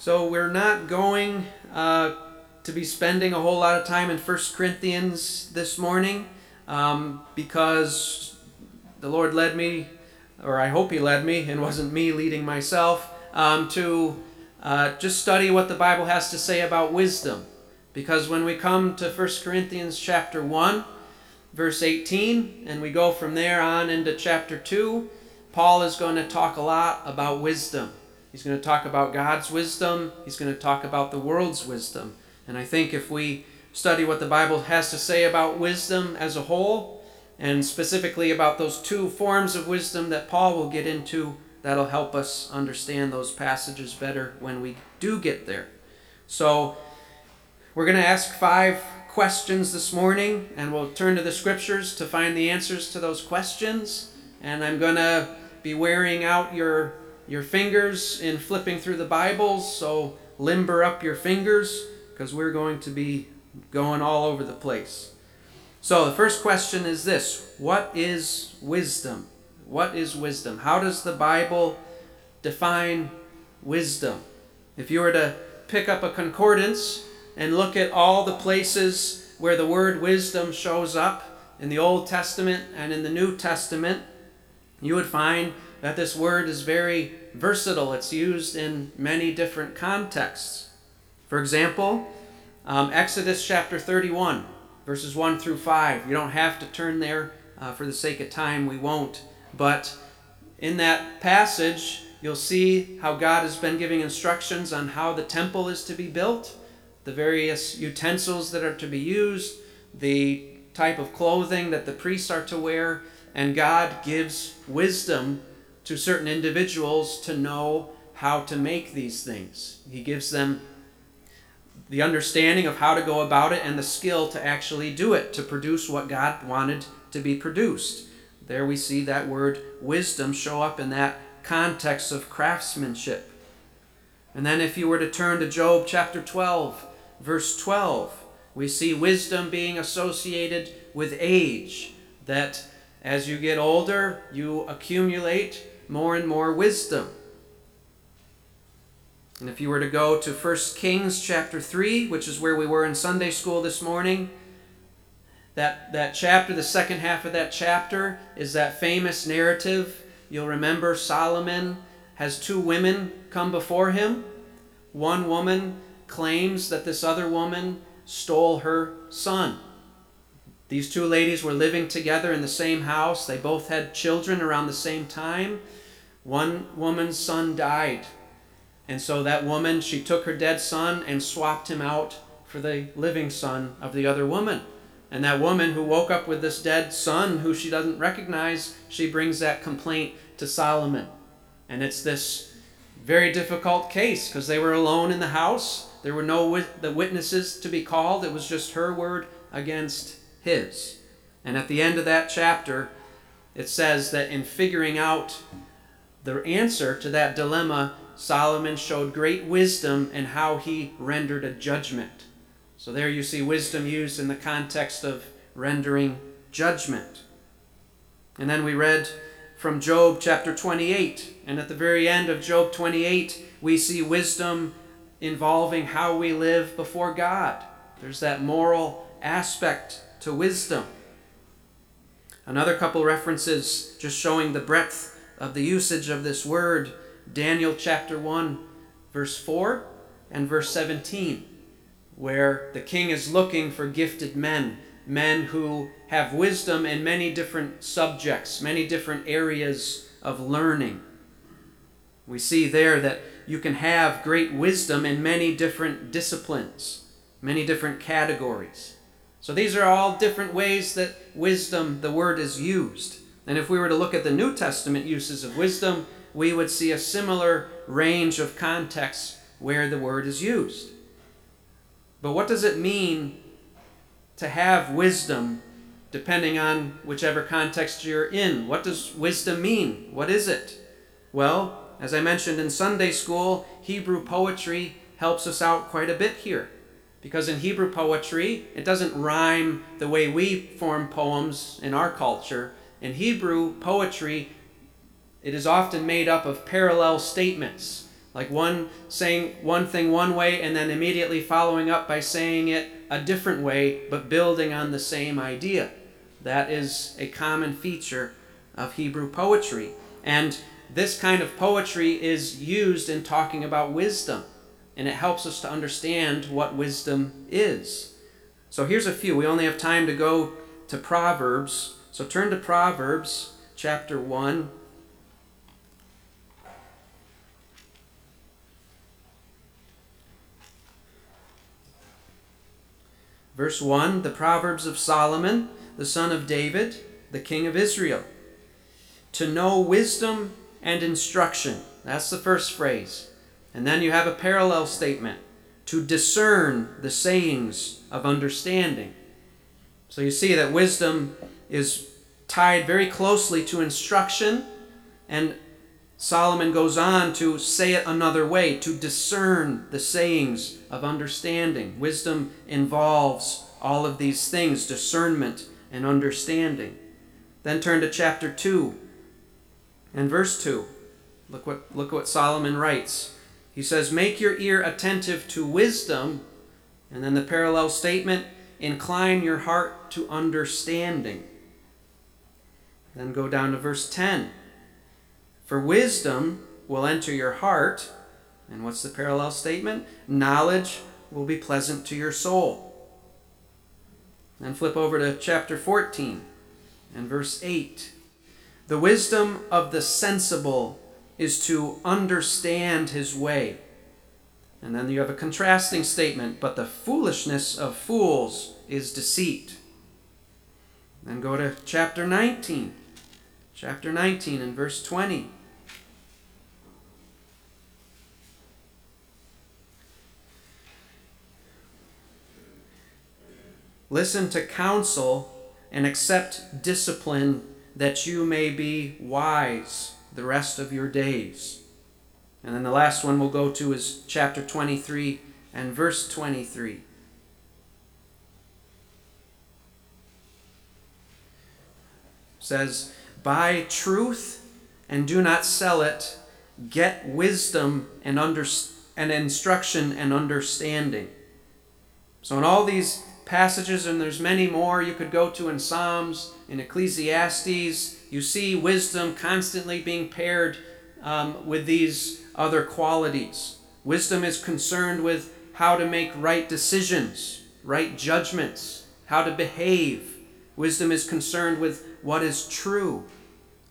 So we're not going uh, to be spending a whole lot of time in 1 Corinthians this morning um, because the Lord led me, or I hope He led me, and wasn't me leading myself, um, to uh, just study what the Bible has to say about wisdom. Because when we come to 1 Corinthians chapter 1, verse 18, and we go from there on into chapter 2, Paul is going to talk a lot about wisdom. He's going to talk about God's wisdom, he's going to talk about the world's wisdom. And I think if we study what the Bible has to say about wisdom as a whole, and specifically about those two forms of wisdom that Paul will get into, that'll help us understand those passages better when we do get there. So, we're going to ask five questions this morning, and we'll turn to the scriptures to find the answers to those questions. And I'm going to be wearing out your, your fingers in flipping through the Bibles, so limber up your fingers because we're going to be going all over the place. So, the first question is this What is wisdom? What is wisdom? How does the Bible define wisdom? If you were to pick up a concordance and look at all the places where the word wisdom shows up in the Old Testament and in the New Testament, you would find that this word is very versatile. It's used in many different contexts. For example, um, Exodus chapter 31, verses 1 through 5. You don't have to turn there uh, for the sake of time, we won't. But in that passage, you'll see how God has been giving instructions on how the temple is to be built the various utensils that are to be used, the type of clothing that the priests are to wear, and God gives wisdom to certain individuals to know how to make these things. He gives them the understanding of how to go about it and the skill to actually do it, to produce what God wanted to be produced. There we see that word wisdom show up in that context of craftsmanship. And then, if you were to turn to Job chapter 12, verse 12, we see wisdom being associated with age, that as you get older, you accumulate more and more wisdom. And if you were to go to 1 Kings chapter 3, which is where we were in Sunday school this morning, that, that chapter, the second half of that chapter, is that famous narrative. You'll remember Solomon has two women come before him. One woman claims that this other woman stole her son. These two ladies were living together in the same house. They both had children around the same time. One woman's son died. And so that woman, she took her dead son and swapped him out for the living son of the other woman. And that woman who woke up with this dead son who she doesn't recognize, she brings that complaint to Solomon. And it's this very difficult case because they were alone in the house. There were no wit- the witnesses to be called. It was just her word against his. And at the end of that chapter, it says that in figuring out the answer to that dilemma, Solomon showed great wisdom in how he rendered a judgment. So there you see wisdom used in the context of rendering judgment. And then we read from Job chapter 28. And at the very end of Job 28, we see wisdom involving how we live before God. There's that moral aspect to wisdom. Another couple references just showing the breadth of the usage of this word Daniel chapter 1, verse 4 and verse 17, where the king is looking for gifted men, men who have wisdom in many different subjects, many different areas of learning. We see there that you can have great wisdom in many different disciplines, many different categories. So these are all different ways that wisdom, the word, is used. And if we were to look at the New Testament uses of wisdom, we would see a similar range of contexts where the word is used. But what does it mean to have wisdom depending on whichever context you're in? What does wisdom mean? What is it? Well, as I mentioned in Sunday school, Hebrew poetry helps us out quite a bit here. Because in Hebrew poetry, it doesn't rhyme the way we form poems in our culture. In Hebrew poetry, it is often made up of parallel statements Like one saying one thing one way and then immediately following up by saying it a different way, but building on the same idea. That is a common feature of Hebrew poetry. And this kind of poetry is used in talking about wisdom, and it helps us to understand what wisdom is. So here's a few. We only have time to go to Proverbs. So turn to Proverbs chapter 1. Verse 1 The Proverbs of Solomon, the son of David, the king of Israel. To know wisdom and instruction. That's the first phrase. And then you have a parallel statement to discern the sayings of understanding. So you see that wisdom is tied very closely to instruction, and Solomon goes on to say it another way to discern the sayings of understanding. Wisdom involves all of these things discernment and understanding. Then turn to chapter 2 and verse 2. Look what, look what Solomon writes. He says, Make your ear attentive to wisdom. And then the parallel statement, incline your heart to understanding. Then go down to verse 10. For wisdom will enter your heart. And what's the parallel statement? Knowledge will be pleasant to your soul. Then flip over to chapter 14 and verse 8. The wisdom of the sensible is to understand his way. And then you have a contrasting statement, but the foolishness of fools is deceit. Then go to chapter 19. Chapter 19 and verse 20. Listen to counsel and accept discipline that you may be wise the rest of your days. And then the last one we'll go to is chapter 23 and verse 23. Says, Buy truth and do not sell it. Get wisdom and, under, and instruction and understanding. So, in all these passages, and there's many more you could go to in Psalms, in Ecclesiastes. You see wisdom constantly being paired um, with these other qualities. Wisdom is concerned with how to make right decisions, right judgments, how to behave. Wisdom is concerned with what is true.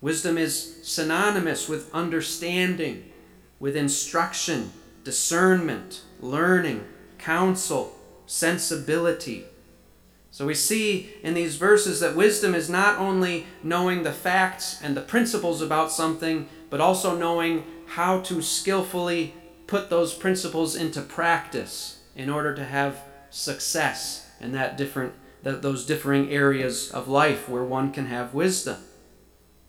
Wisdom is synonymous with understanding, with instruction, discernment, learning, counsel, sensibility. So we see in these verses that wisdom is not only knowing the facts and the principles about something, but also knowing how to skillfully put those principles into practice in order to have success in that different that those differing areas of life where one can have wisdom.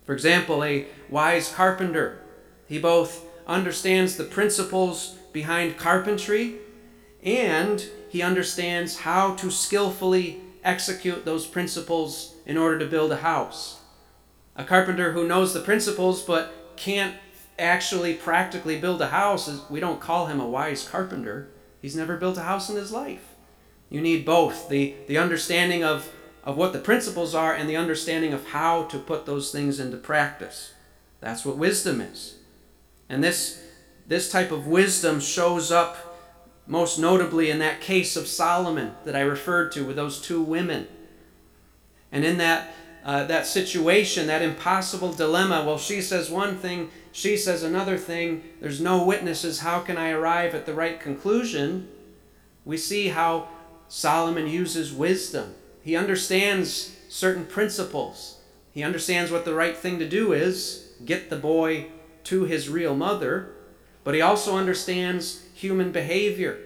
For example, a wise carpenter, he both understands the principles behind carpentry and he understands how to skillfully execute those principles in order to build a house. A carpenter who knows the principles but can't actually practically build a house, we don't call him a wise carpenter. He's never built a house in his life. You need both the, the understanding of, of what the principles are and the understanding of how to put those things into practice. That's what wisdom is. And this, this type of wisdom shows up most notably in that case of Solomon that I referred to with those two women. And in that, uh, that situation, that impossible dilemma, well, she says one thing, she says another thing, there's no witnesses, how can I arrive at the right conclusion? We see how Solomon uses wisdom. He understands certain principles. He understands what the right thing to do is get the boy to his real mother, but he also understands human behavior.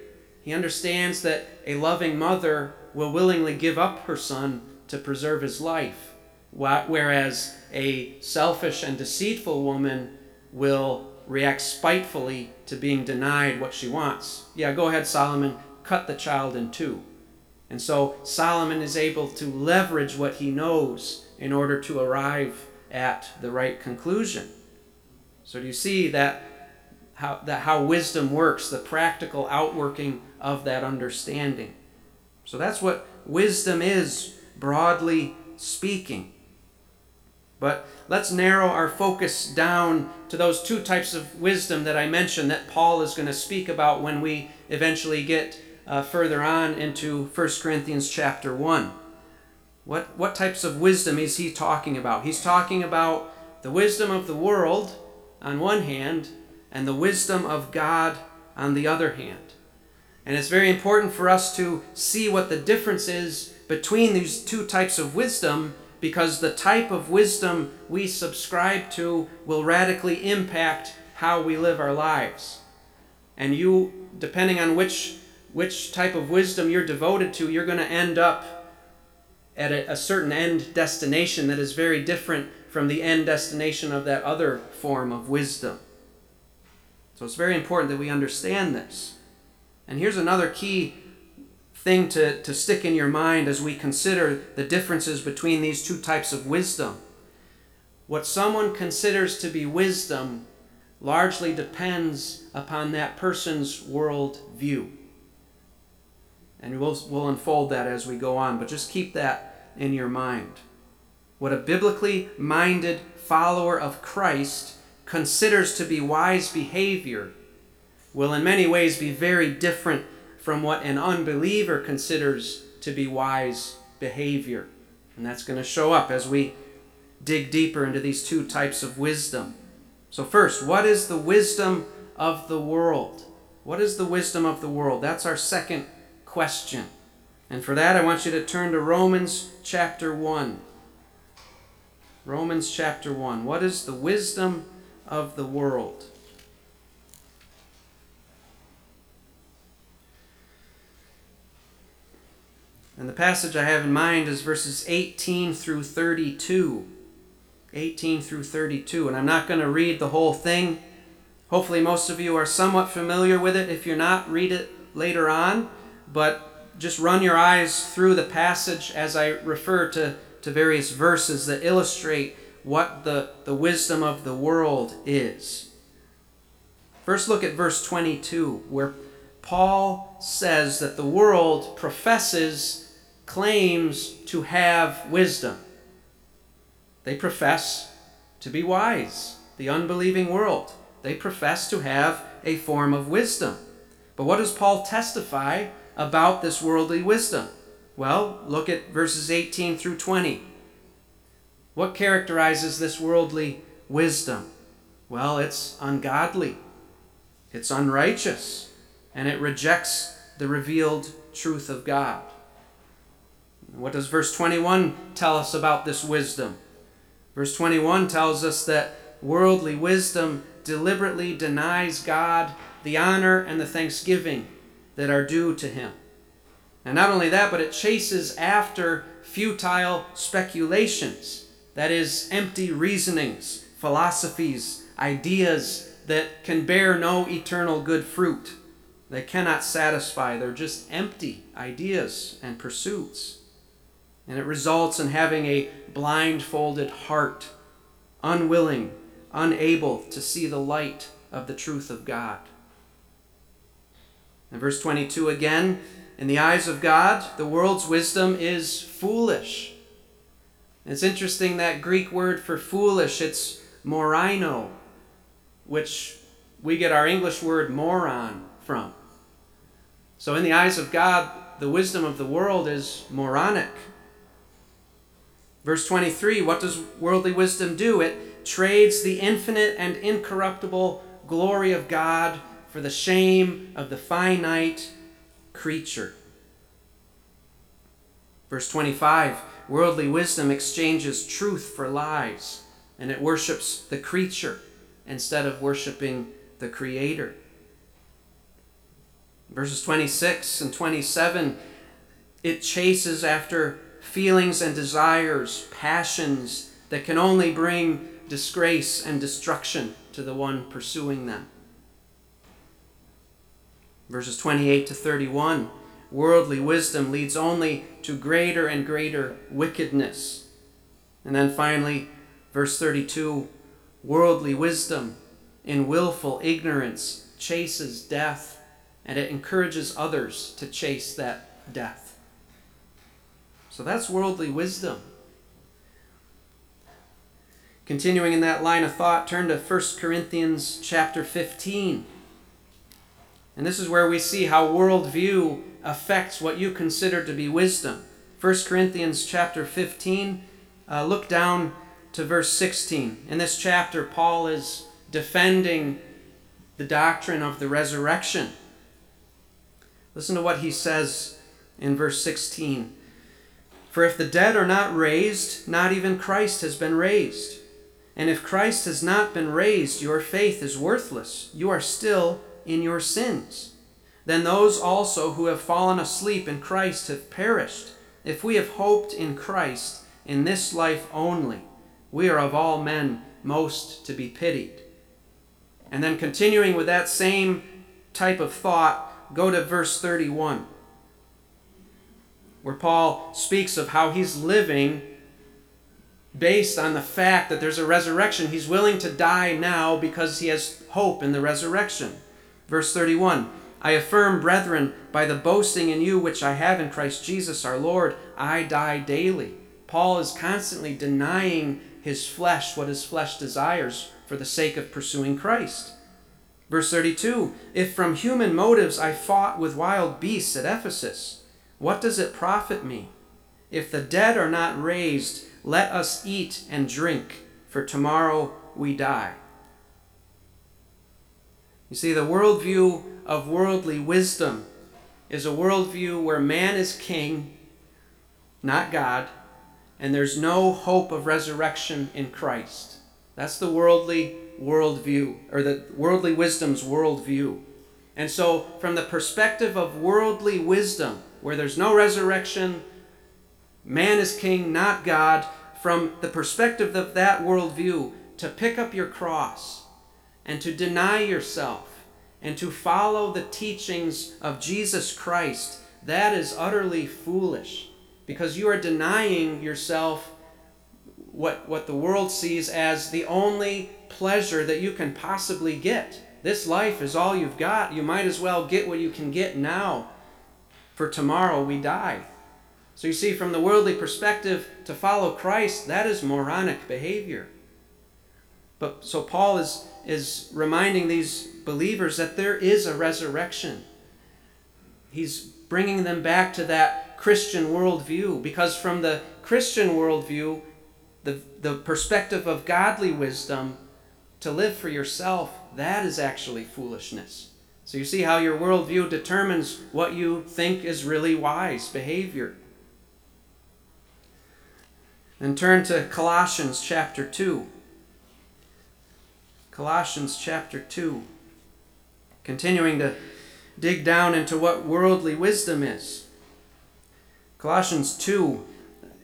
He understands that a loving mother will willingly give up her son to preserve his life, whereas a selfish and deceitful woman will react spitefully to being denied what she wants. Yeah, go ahead, Solomon, cut the child in two. And so Solomon is able to leverage what he knows in order to arrive at the right conclusion. So do you see that how, that how wisdom works, the practical outworking of that understanding. So that's what wisdom is, broadly speaking. But let's narrow our focus down to those two types of wisdom that I mentioned that Paul is going to speak about when we eventually get uh, further on into 1 Corinthians chapter 1. What, what types of wisdom is he talking about? He's talking about the wisdom of the world on one hand and the wisdom of God on the other hand. And it's very important for us to see what the difference is between these two types of wisdom because the type of wisdom we subscribe to will radically impact how we live our lives. And you, depending on which, which type of wisdom you're devoted to, you're going to end up at a, a certain end destination that is very different from the end destination of that other form of wisdom. So it's very important that we understand this. And here's another key thing to, to stick in your mind as we consider the differences between these two types of wisdom. What someone considers to be wisdom largely depends upon that person's world view. And we'll, we'll unfold that as we go on, but just keep that in your mind. What a biblically minded follower of Christ considers to be wise behavior will in many ways be very different from what an unbeliever considers to be wise behavior. And that's going to show up as we dig deeper into these two types of wisdom. So, first, what is the wisdom of the world? What is the wisdom of the world? That's our second question. And for that, I want you to turn to Romans chapter 1. Romans chapter 1. What is the wisdom of the world? And the passage I have in mind is verses 18 through 32. 18 through 32. And I'm not going to read the whole thing. Hopefully, most of you are somewhat familiar with it. If you're not, read it later on. But just run your eyes through the passage as I refer to, to various verses that illustrate what the, the wisdom of the world is. First, look at verse 22, where Paul says that the world professes, claims to have wisdom. They profess to be wise, the unbelieving world. They profess to have a form of wisdom. But what does Paul testify about this worldly wisdom? Well, look at verses 18 through 20. What characterizes this worldly wisdom? Well, it's ungodly, it's unrighteous, and it rejects the revealed truth of God. What does verse 21 tell us about this wisdom? Verse 21 tells us that worldly wisdom deliberately denies God the honor and the thanksgiving that are due to Him. And not only that, but it chases after futile speculations that is, empty reasonings, philosophies, ideas that can bear no eternal good fruit. They cannot satisfy. They're just empty ideas and pursuits. And it results in having a blindfolded heart, unwilling, unable to see the light of the truth of God. In verse 22 again, in the eyes of God, the world's wisdom is foolish it's interesting that Greek word for foolish, it's moraino, which we get our English word moron from. So, in the eyes of God, the wisdom of the world is moronic. Verse 23 what does worldly wisdom do? It trades the infinite and incorruptible glory of God for the shame of the finite creature. Verse 25 Worldly wisdom exchanges truth for lies, and it worships the creature instead of worshiping the Creator. Verses 26 and 27 it chases after feelings and desires, passions that can only bring disgrace and destruction to the one pursuing them. Verses 28 to 31 Worldly wisdom leads only to greater and greater wickedness. And then finally, verse 32 worldly wisdom in willful ignorance chases death, and it encourages others to chase that death. So that's worldly wisdom. Continuing in that line of thought, turn to 1 Corinthians chapter 15. And this is where we see how worldview affects what you consider to be wisdom. 1 Corinthians chapter 15, uh, look down to verse 16. In this chapter, Paul is defending the doctrine of the resurrection. Listen to what he says in verse 16. For if the dead are not raised, not even Christ has been raised. And if Christ has not been raised, your faith is worthless. You are still in your sins. Then those also who have fallen asleep in Christ have perished. If we have hoped in Christ in this life only, we are of all men most to be pitied. And then continuing with that same type of thought, go to verse 31, where Paul speaks of how he's living based on the fact that there's a resurrection. He's willing to die now because he has hope in the resurrection. Verse 31 I affirm, brethren, by the boasting in you which I have in Christ Jesus our Lord, I die daily. Paul is constantly denying his flesh what his flesh desires for the sake of pursuing Christ. Verse 32 If from human motives I fought with wild beasts at Ephesus, what does it profit me? If the dead are not raised, let us eat and drink, for tomorrow we die. You see, the worldview of worldly wisdom is a worldview where man is king, not God, and there's no hope of resurrection in Christ. That's the worldly worldview, or the worldly wisdom's worldview. And so, from the perspective of worldly wisdom, where there's no resurrection, man is king, not God, from the perspective of that worldview, to pick up your cross and to deny yourself and to follow the teachings of Jesus Christ, that is utterly foolish because you are denying yourself what, what the world sees as the only pleasure that you can possibly get. This life is all you've got. You might as well get what you can get now, for tomorrow we die. So you see, from the worldly perspective, to follow Christ, that is moronic behavior. But so Paul is, is reminding these believers that there is a resurrection. He's bringing them back to that Christian worldview because from the Christian worldview, the, the perspective of godly wisdom, to live for yourself, that is actually foolishness. So you see how your worldview determines what you think is really wise behavior. And turn to Colossians chapter 2. Colossians chapter 2. Continuing to dig down into what worldly wisdom is. Colossians 2.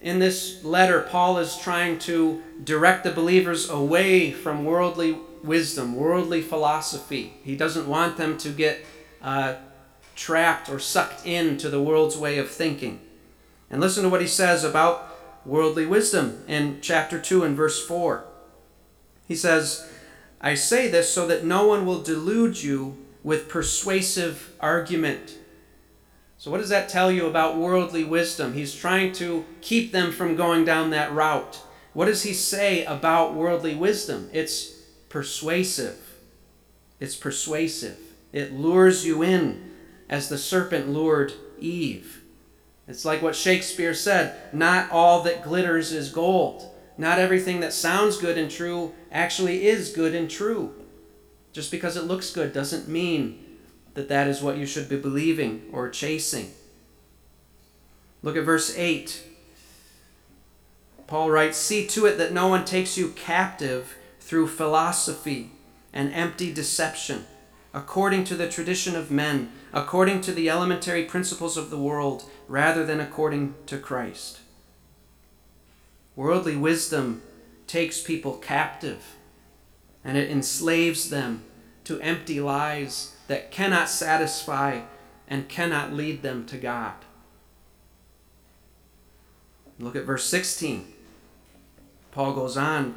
In this letter, Paul is trying to direct the believers away from worldly wisdom, worldly philosophy. He doesn't want them to get uh, trapped or sucked into the world's way of thinking. And listen to what he says about worldly wisdom in chapter 2 and verse 4. He says, I say this so that no one will delude you with persuasive argument. So, what does that tell you about worldly wisdom? He's trying to keep them from going down that route. What does he say about worldly wisdom? It's persuasive. It's persuasive. It lures you in as the serpent lured Eve. It's like what Shakespeare said not all that glitters is gold. Not everything that sounds good and true actually is good and true. Just because it looks good doesn't mean that that is what you should be believing or chasing. Look at verse 8. Paul writes See to it that no one takes you captive through philosophy and empty deception, according to the tradition of men, according to the elementary principles of the world rather than according to Christ. Worldly wisdom takes people captive and it enslaves them to empty lies that cannot satisfy and cannot lead them to God. Look at verse 16. Paul goes on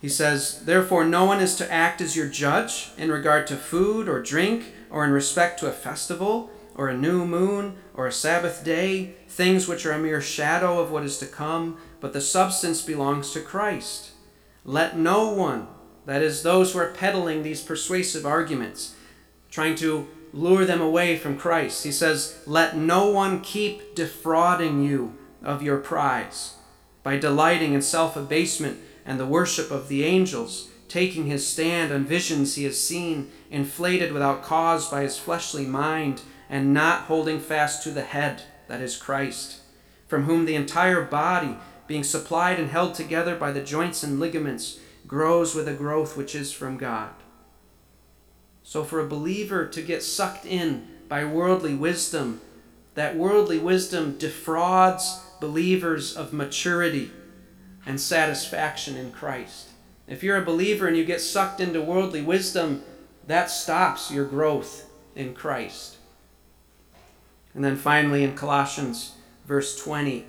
He says, Therefore, no one is to act as your judge in regard to food or drink, or in respect to a festival, or a new moon, or a Sabbath day, things which are a mere shadow of what is to come, but the substance belongs to Christ. Let no one, that is, those who are peddling these persuasive arguments, trying to lure them away from Christ, he says, Let no one keep defrauding you of your prize by delighting in self abasement and the worship of the angels, taking his stand on visions he has seen, inflated without cause by his fleshly mind, and not holding fast to the head, that is Christ, from whom the entire body, being supplied and held together by the joints and ligaments, grows with a growth which is from God. So, for a believer to get sucked in by worldly wisdom, that worldly wisdom defrauds believers of maturity and satisfaction in Christ. If you're a believer and you get sucked into worldly wisdom, that stops your growth in Christ. And then finally in Colossians verse 20,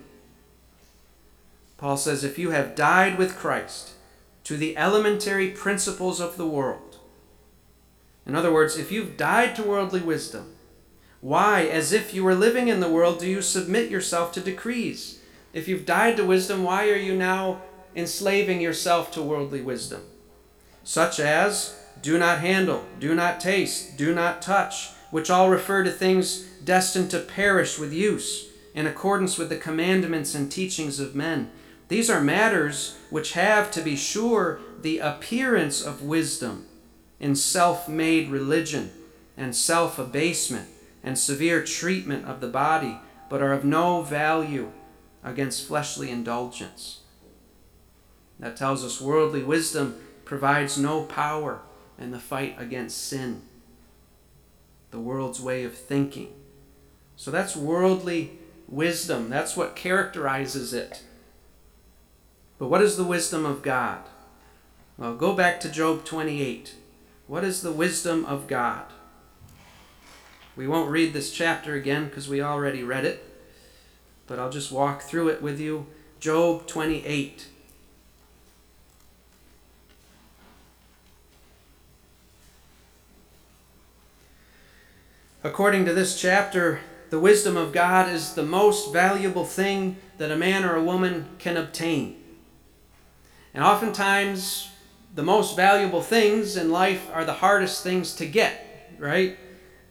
Paul says, If you have died with Christ to the elementary principles of the world, in other words, if you've died to worldly wisdom, why, as if you were living in the world, do you submit yourself to decrees? If you've died to wisdom, why are you now enslaving yourself to worldly wisdom? Such as, do not handle, do not taste, do not touch, which all refer to things destined to perish with use, in accordance with the commandments and teachings of men. These are matters which have, to be sure, the appearance of wisdom in self made religion and self abasement and severe treatment of the body, but are of no value against fleshly indulgence. That tells us worldly wisdom provides no power in the fight against sin, the world's way of thinking. So that's worldly wisdom. That's what characterizes it. But what is the wisdom of God? Well, go back to Job 28. What is the wisdom of God? We won't read this chapter again because we already read it, but I'll just walk through it with you. Job 28. According to this chapter, the wisdom of God is the most valuable thing that a man or a woman can obtain. And oftentimes, the most valuable things in life are the hardest things to get, right?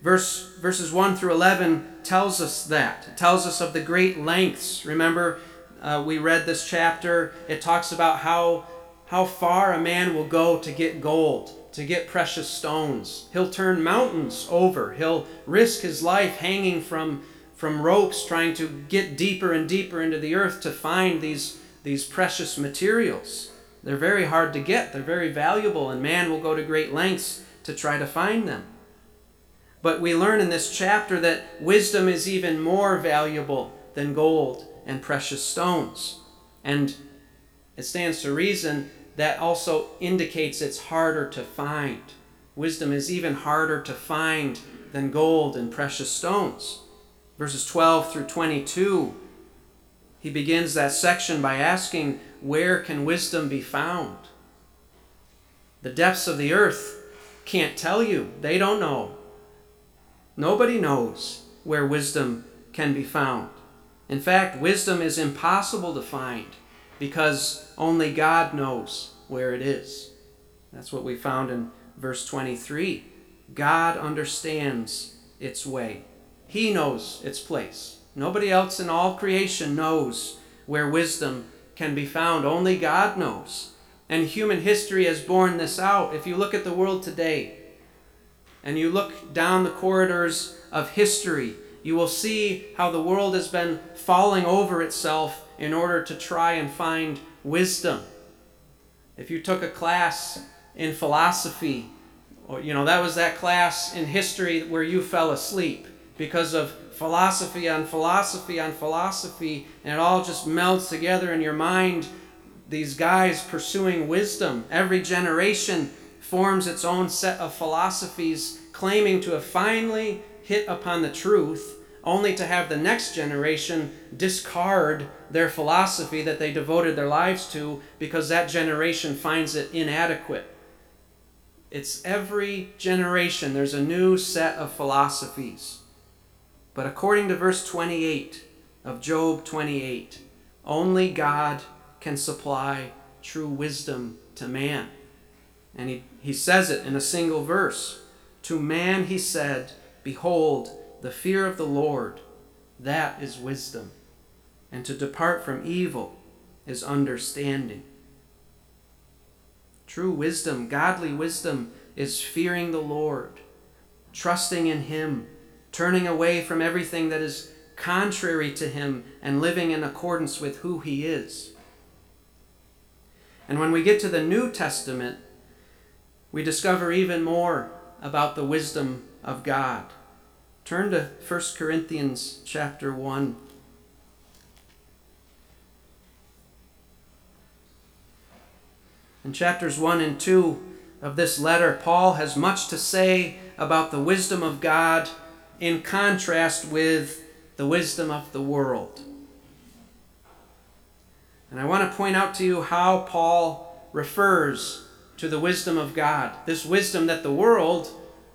Verse, verses 1 through 11 tells us that. It tells us of the great lengths. Remember, uh, we read this chapter. It talks about how, how far a man will go to get gold, to get precious stones. He'll turn mountains over. He'll risk his life hanging from, from ropes, trying to get deeper and deeper into the earth to find these, these precious materials. They're very hard to get, they're very valuable, and man will go to great lengths to try to find them. But we learn in this chapter that wisdom is even more valuable than gold and precious stones. And it stands to reason that also indicates it's harder to find. Wisdom is even harder to find than gold and precious stones. Verses 12 through 22, he begins that section by asking, Where can wisdom be found? The depths of the earth can't tell you, they don't know. Nobody knows where wisdom can be found. In fact, wisdom is impossible to find because only God knows where it is. That's what we found in verse 23. God understands its way, He knows its place. Nobody else in all creation knows where wisdom can be found. Only God knows. And human history has borne this out. If you look at the world today, and you look down the corridors of history, you will see how the world has been falling over itself in order to try and find wisdom. If you took a class in philosophy, or you know, that was that class in history where you fell asleep because of philosophy on philosophy on philosophy, and it all just melts together in your mind. These guys pursuing wisdom. Every generation forms its own set of philosophies claiming to have finally hit upon the truth only to have the next generation discard their philosophy that they devoted their lives to because that generation finds it inadequate. It's every generation, there's a new set of philosophies. But according to verse 28 of Job 28, only God can supply true wisdom to man. And he, he says it in a single verse. To man he said, Behold, the fear of the Lord, that is wisdom. And to depart from evil is understanding. True wisdom, godly wisdom, is fearing the Lord, trusting in Him, turning away from everything that is contrary to Him, and living in accordance with who He is. And when we get to the New Testament, we discover even more about the wisdom of God. Turn to 1 Corinthians chapter 1. In chapters 1 and 2 of this letter, Paul has much to say about the wisdom of God in contrast with the wisdom of the world. And I want to point out to you how Paul refers to the wisdom of God. This wisdom that the world,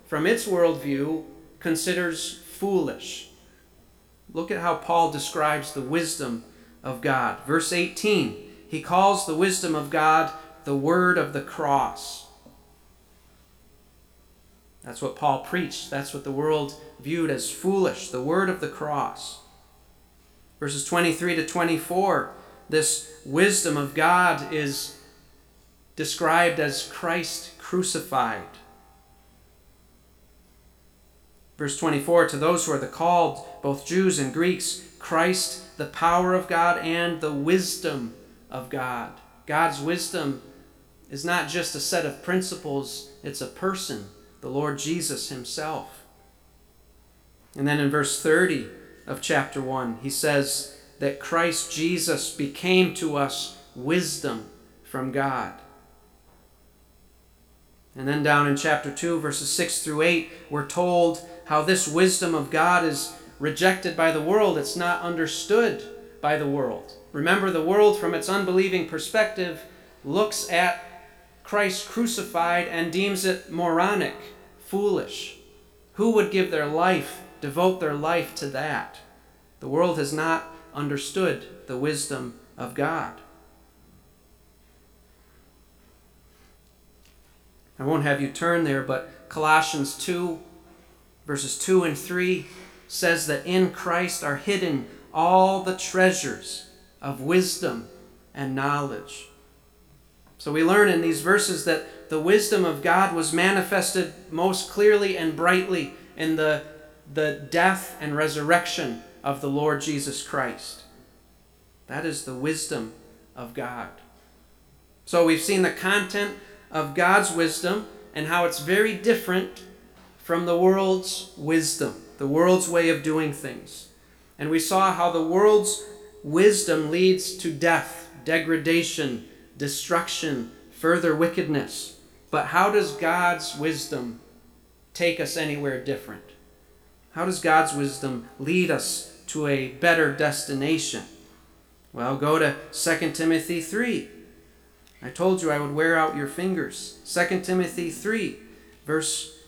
from its worldview, considers foolish. Look at how Paul describes the wisdom of God. Verse 18, he calls the wisdom of God the word of the cross. That's what Paul preached. That's what the world viewed as foolish, the word of the cross. Verses 23 to 24, this wisdom of God is described as Christ crucified. Verse 24 To those who are the called, both Jews and Greeks, Christ, the power of God and the wisdom of God. God's wisdom is not just a set of principles, it's a person, the Lord Jesus Himself. And then in verse 30 of chapter 1, he says that Christ Jesus became to us wisdom from God. And then down in chapter 2, verses 6 through 8, we're told how this wisdom of God is rejected by the world. It's not understood by the world. Remember, the world, from its unbelieving perspective, looks at Christ crucified and deems it moronic, foolish. Who would give their life, devote their life to that? The world has not understood the wisdom of God. I won't have you turn there, but Colossians 2, verses 2 and 3 says that in Christ are hidden all the treasures of wisdom and knowledge. So we learn in these verses that the wisdom of God was manifested most clearly and brightly in the, the death and resurrection of the Lord Jesus Christ. That is the wisdom of God. So we've seen the content of God's wisdom and how it's very different from the world's wisdom, the world's way of doing things. And we saw how the world's wisdom leads to death, degradation, destruction, further wickedness. But how does God's wisdom take us anywhere different? How does God's wisdom lead us to a better destination? Well, go to 2 Timothy 3. I told you I would wear out your fingers. 2 Timothy 3, verse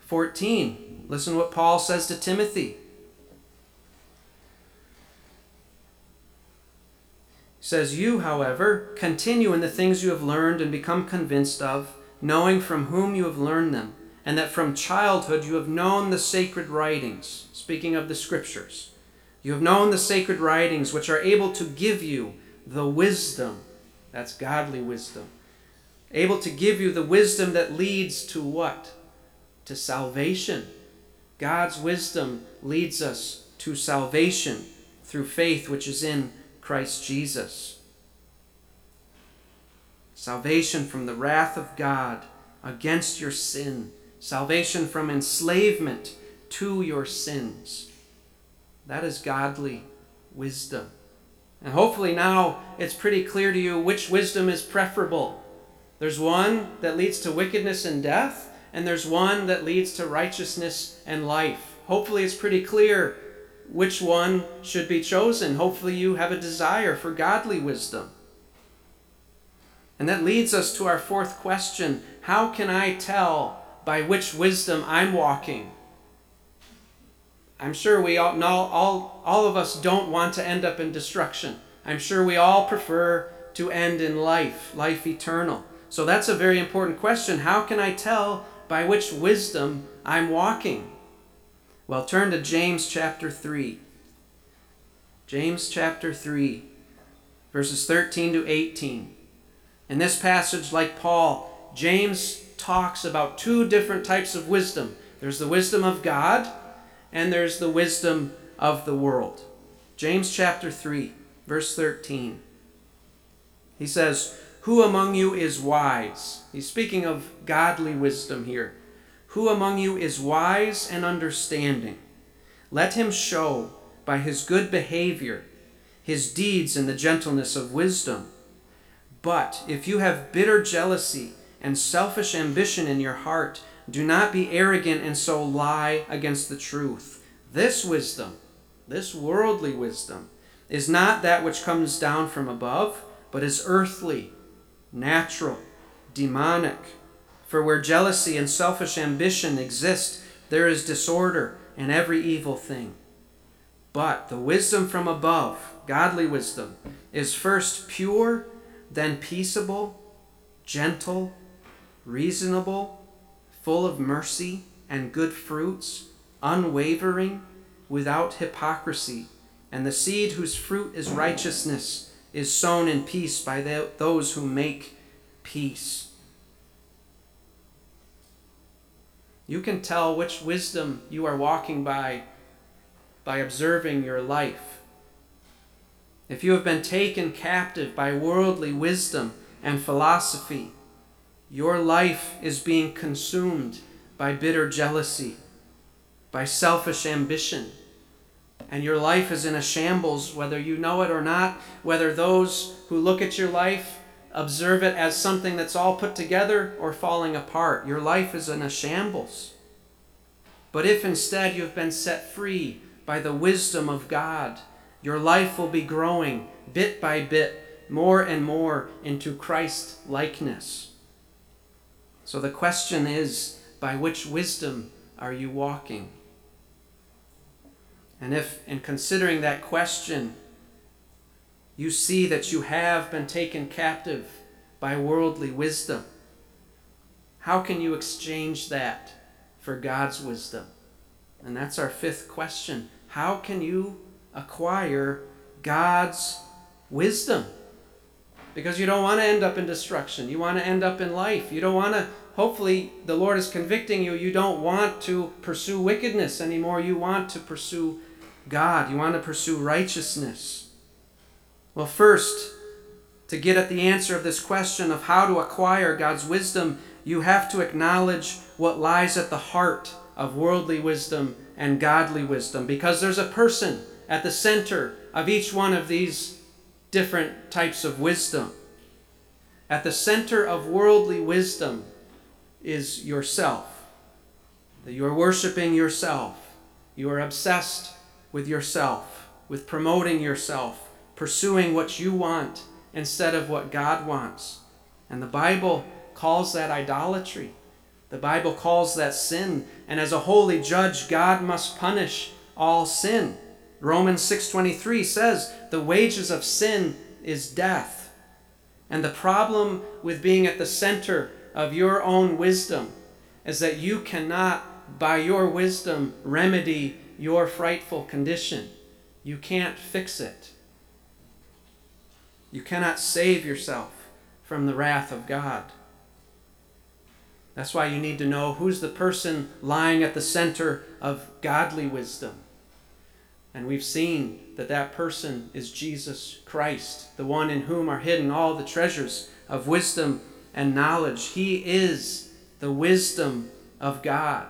14. Listen what Paul says to Timothy. says, You, however, continue in the things you have learned and become convinced of, knowing from whom you have learned them, and that from childhood you have known the sacred writings. Speaking of the scriptures, you have known the sacred writings which are able to give you the wisdom. That's godly wisdom. Able to give you the wisdom that leads to what? To salvation. God's wisdom leads us to salvation through faith which is in Christ Jesus. Salvation from the wrath of God against your sin. Salvation from enslavement to your sins. That is godly wisdom. And hopefully now it's pretty clear to you which wisdom is preferable. There's one that leads to wickedness and death, and there's one that leads to righteousness and life. Hopefully it's pretty clear which one should be chosen. Hopefully, you have a desire for godly wisdom. And that leads us to our fourth question How can I tell by which wisdom I'm walking? I'm sure we all, all, all of us don't want to end up in destruction. I'm sure we all prefer to end in life, life eternal. So that's a very important question. How can I tell by which wisdom I'm walking? Well, turn to James chapter 3. James chapter 3, verses 13 to 18. In this passage, like Paul, James talks about two different types of wisdom there's the wisdom of God, and there's the wisdom of the world. James chapter 3, verse 13. He says, Who among you is wise? He's speaking of godly wisdom here. Who among you is wise and understanding? Let him show by his good behavior his deeds in the gentleness of wisdom. But if you have bitter jealousy and selfish ambition in your heart, do not be arrogant and so lie against the truth. This wisdom, this worldly wisdom, is not that which comes down from above, but is earthly, natural, demonic. For where jealousy and selfish ambition exist, there is disorder and every evil thing. But the wisdom from above, godly wisdom, is first pure, then peaceable, gentle, reasonable, full of mercy and good fruits, unwavering, without hypocrisy. And the seed whose fruit is righteousness is sown in peace by those who make peace. You can tell which wisdom you are walking by by observing your life. If you have been taken captive by worldly wisdom and philosophy, your life is being consumed by bitter jealousy, by selfish ambition, and your life is in a shambles, whether you know it or not, whether those who look at your life observe it as something that's all put together or falling apart. Your life is in a shambles. But if instead you have been set free by the wisdom of God, your life will be growing bit by bit more and more into Christ likeness. So the question is by which wisdom are you walking? And if, in considering that question, you see that you have been taken captive by worldly wisdom. How can you exchange that for God's wisdom? And that's our fifth question. How can you acquire God's wisdom? Because you don't want to end up in destruction. You want to end up in life. You don't want to, hopefully, the Lord is convicting you. You don't want to pursue wickedness anymore. You want to pursue God. You want to pursue righteousness. Well, first, to get at the answer of this question of how to acquire God's wisdom, you have to acknowledge what lies at the heart of worldly wisdom and godly wisdom because there's a person at the center of each one of these different types of wisdom. At the center of worldly wisdom is yourself. That you are worshiping yourself. You are obsessed with yourself, with promoting yourself, pursuing what you want instead of what God wants. And the Bible calls that idolatry. The Bible calls that sin, and as a holy judge, God must punish all sin. Romans 6:23 says, "The wages of sin is death." And the problem with being at the center of your own wisdom is that you cannot by your wisdom remedy your frightful condition. You can't fix it. You cannot save yourself from the wrath of God. That's why you need to know who's the person lying at the center of godly wisdom. And we've seen that that person is Jesus Christ, the one in whom are hidden all the treasures of wisdom and knowledge. He is the wisdom of God.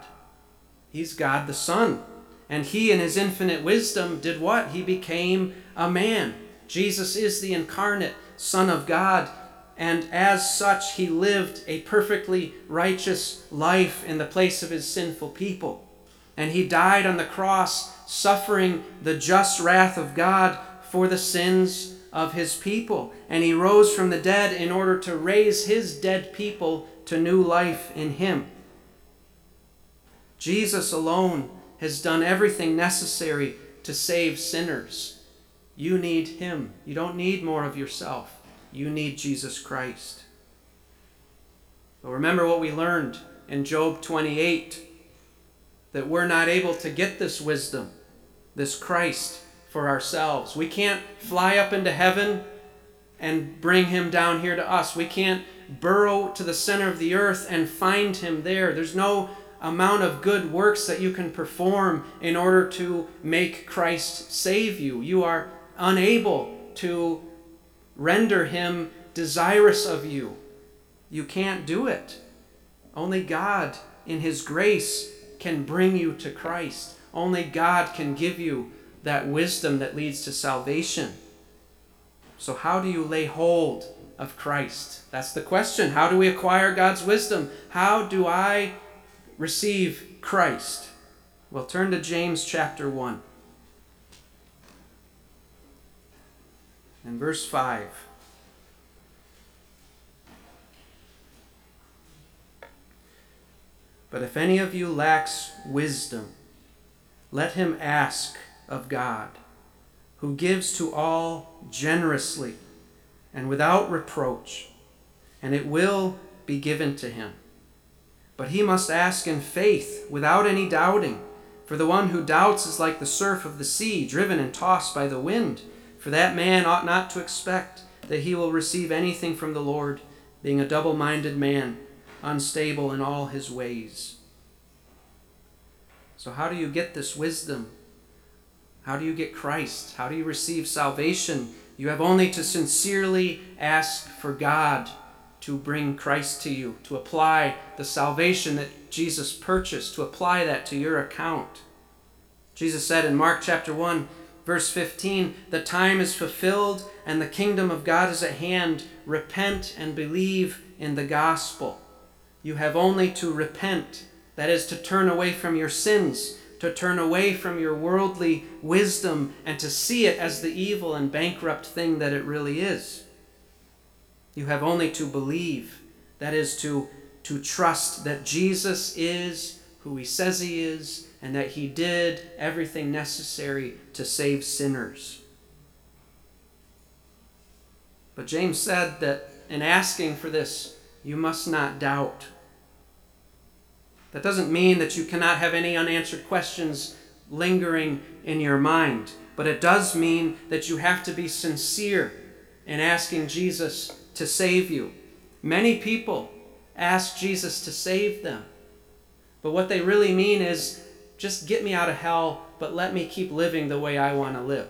He's God the Son. And he, in his infinite wisdom, did what? He became a man. Jesus is the incarnate Son of God, and as such, he lived a perfectly righteous life in the place of his sinful people. And he died on the cross, suffering the just wrath of God for the sins of his people. And he rose from the dead in order to raise his dead people to new life in him. Jesus alone has done everything necessary to save sinners. You need him. You don't need more of yourself. You need Jesus Christ. But remember what we learned in Job 28 that we're not able to get this wisdom, this Christ, for ourselves. We can't fly up into heaven and bring him down here to us. We can't burrow to the center of the earth and find him there. There's no amount of good works that you can perform in order to make Christ save you. You are unable to render him desirous of you. You can't do it. Only God, in his grace, can bring you to Christ. Only God can give you that wisdom that leads to salvation. So, how do you lay hold of Christ? That's the question. How do we acquire God's wisdom? How do I receive Christ? Well, turn to James chapter 1 and verse 5. But if any of you lacks wisdom, let him ask of God, who gives to all generously and without reproach, and it will be given to him. But he must ask in faith, without any doubting. For the one who doubts is like the surf of the sea, driven and tossed by the wind. For that man ought not to expect that he will receive anything from the Lord, being a double minded man, unstable in all his ways. So, how do you get this wisdom? How do you get Christ? How do you receive salvation? You have only to sincerely ask for God to bring Christ to you, to apply the salvation that Jesus purchased, to apply that to your account. Jesus said in Mark chapter 1, verse 15, The time is fulfilled and the kingdom of God is at hand. Repent and believe in the gospel. You have only to repent, that is, to turn away from your sins, to turn away from your worldly wisdom, and to see it as the evil and bankrupt thing that it really is. You have only to believe, that is, to, to trust that Jesus is who he says he is, and that he did everything necessary to save sinners. But James said that in asking for this, you must not doubt. That doesn't mean that you cannot have any unanswered questions lingering in your mind, but it does mean that you have to be sincere in asking Jesus to save you. Many people ask Jesus to save them. But what they really mean is just get me out of hell, but let me keep living the way I want to live.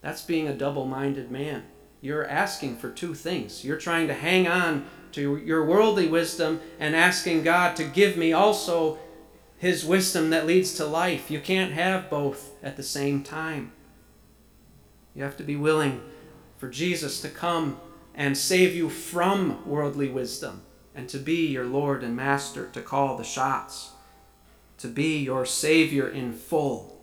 That's being a double minded man. You're asking for two things. You're trying to hang on to your worldly wisdom and asking God to give me also His wisdom that leads to life. You can't have both at the same time. You have to be willing for Jesus to come and save you from worldly wisdom and to be your Lord and Master, to call the shots, to be your Savior in full.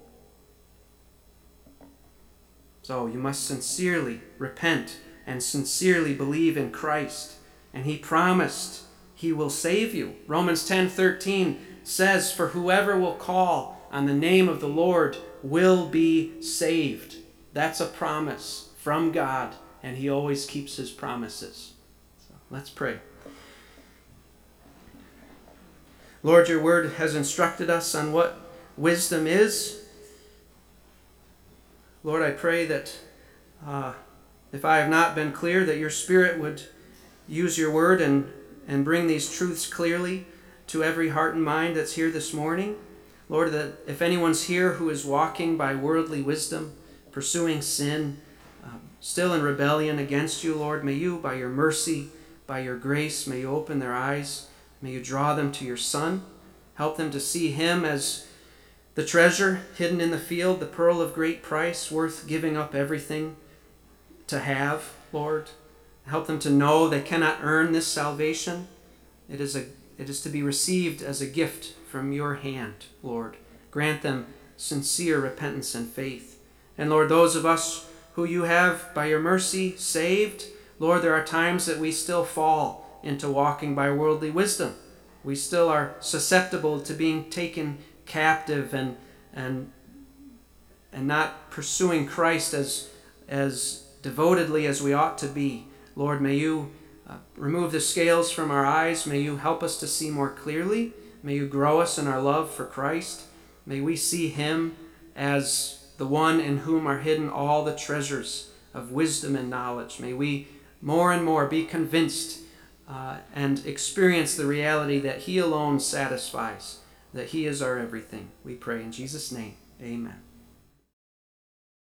So you must sincerely repent and sincerely believe in Christ. And he promised he will save you. Romans 10:13 says, "For whoever will call on the name of the Lord will be saved." That's a promise from God, and He always keeps His promises. So let's pray. Lord, your word has instructed us on what wisdom is. Lord, I pray that uh, if I have not been clear, that your Spirit would use your word and, and bring these truths clearly to every heart and mind that's here this morning. Lord, that if anyone's here who is walking by worldly wisdom, pursuing sin, still in rebellion against you, Lord, may you, by your mercy, by your grace, may you open their eyes. May you draw them to your Son. Help them to see him as the treasure hidden in the field, the pearl of great price, worth giving up everything to have, Lord. Help them to know they cannot earn this salvation. It is, a, it is to be received as a gift from your hand, Lord. Grant them sincere repentance and faith. And Lord, those of us who you have, by your mercy, saved, Lord, there are times that we still fall into walking by worldly wisdom. We still are susceptible to being taken captive and, and, and not pursuing Christ as, as devotedly as we ought to be. Lord, may you uh, remove the scales from our eyes. May you help us to see more clearly. May you grow us in our love for Christ. May we see him as the one in whom are hidden all the treasures of wisdom and knowledge. May we more and more be convinced uh, and experience the reality that he alone satisfies, that he is our everything. We pray in Jesus' name. Amen.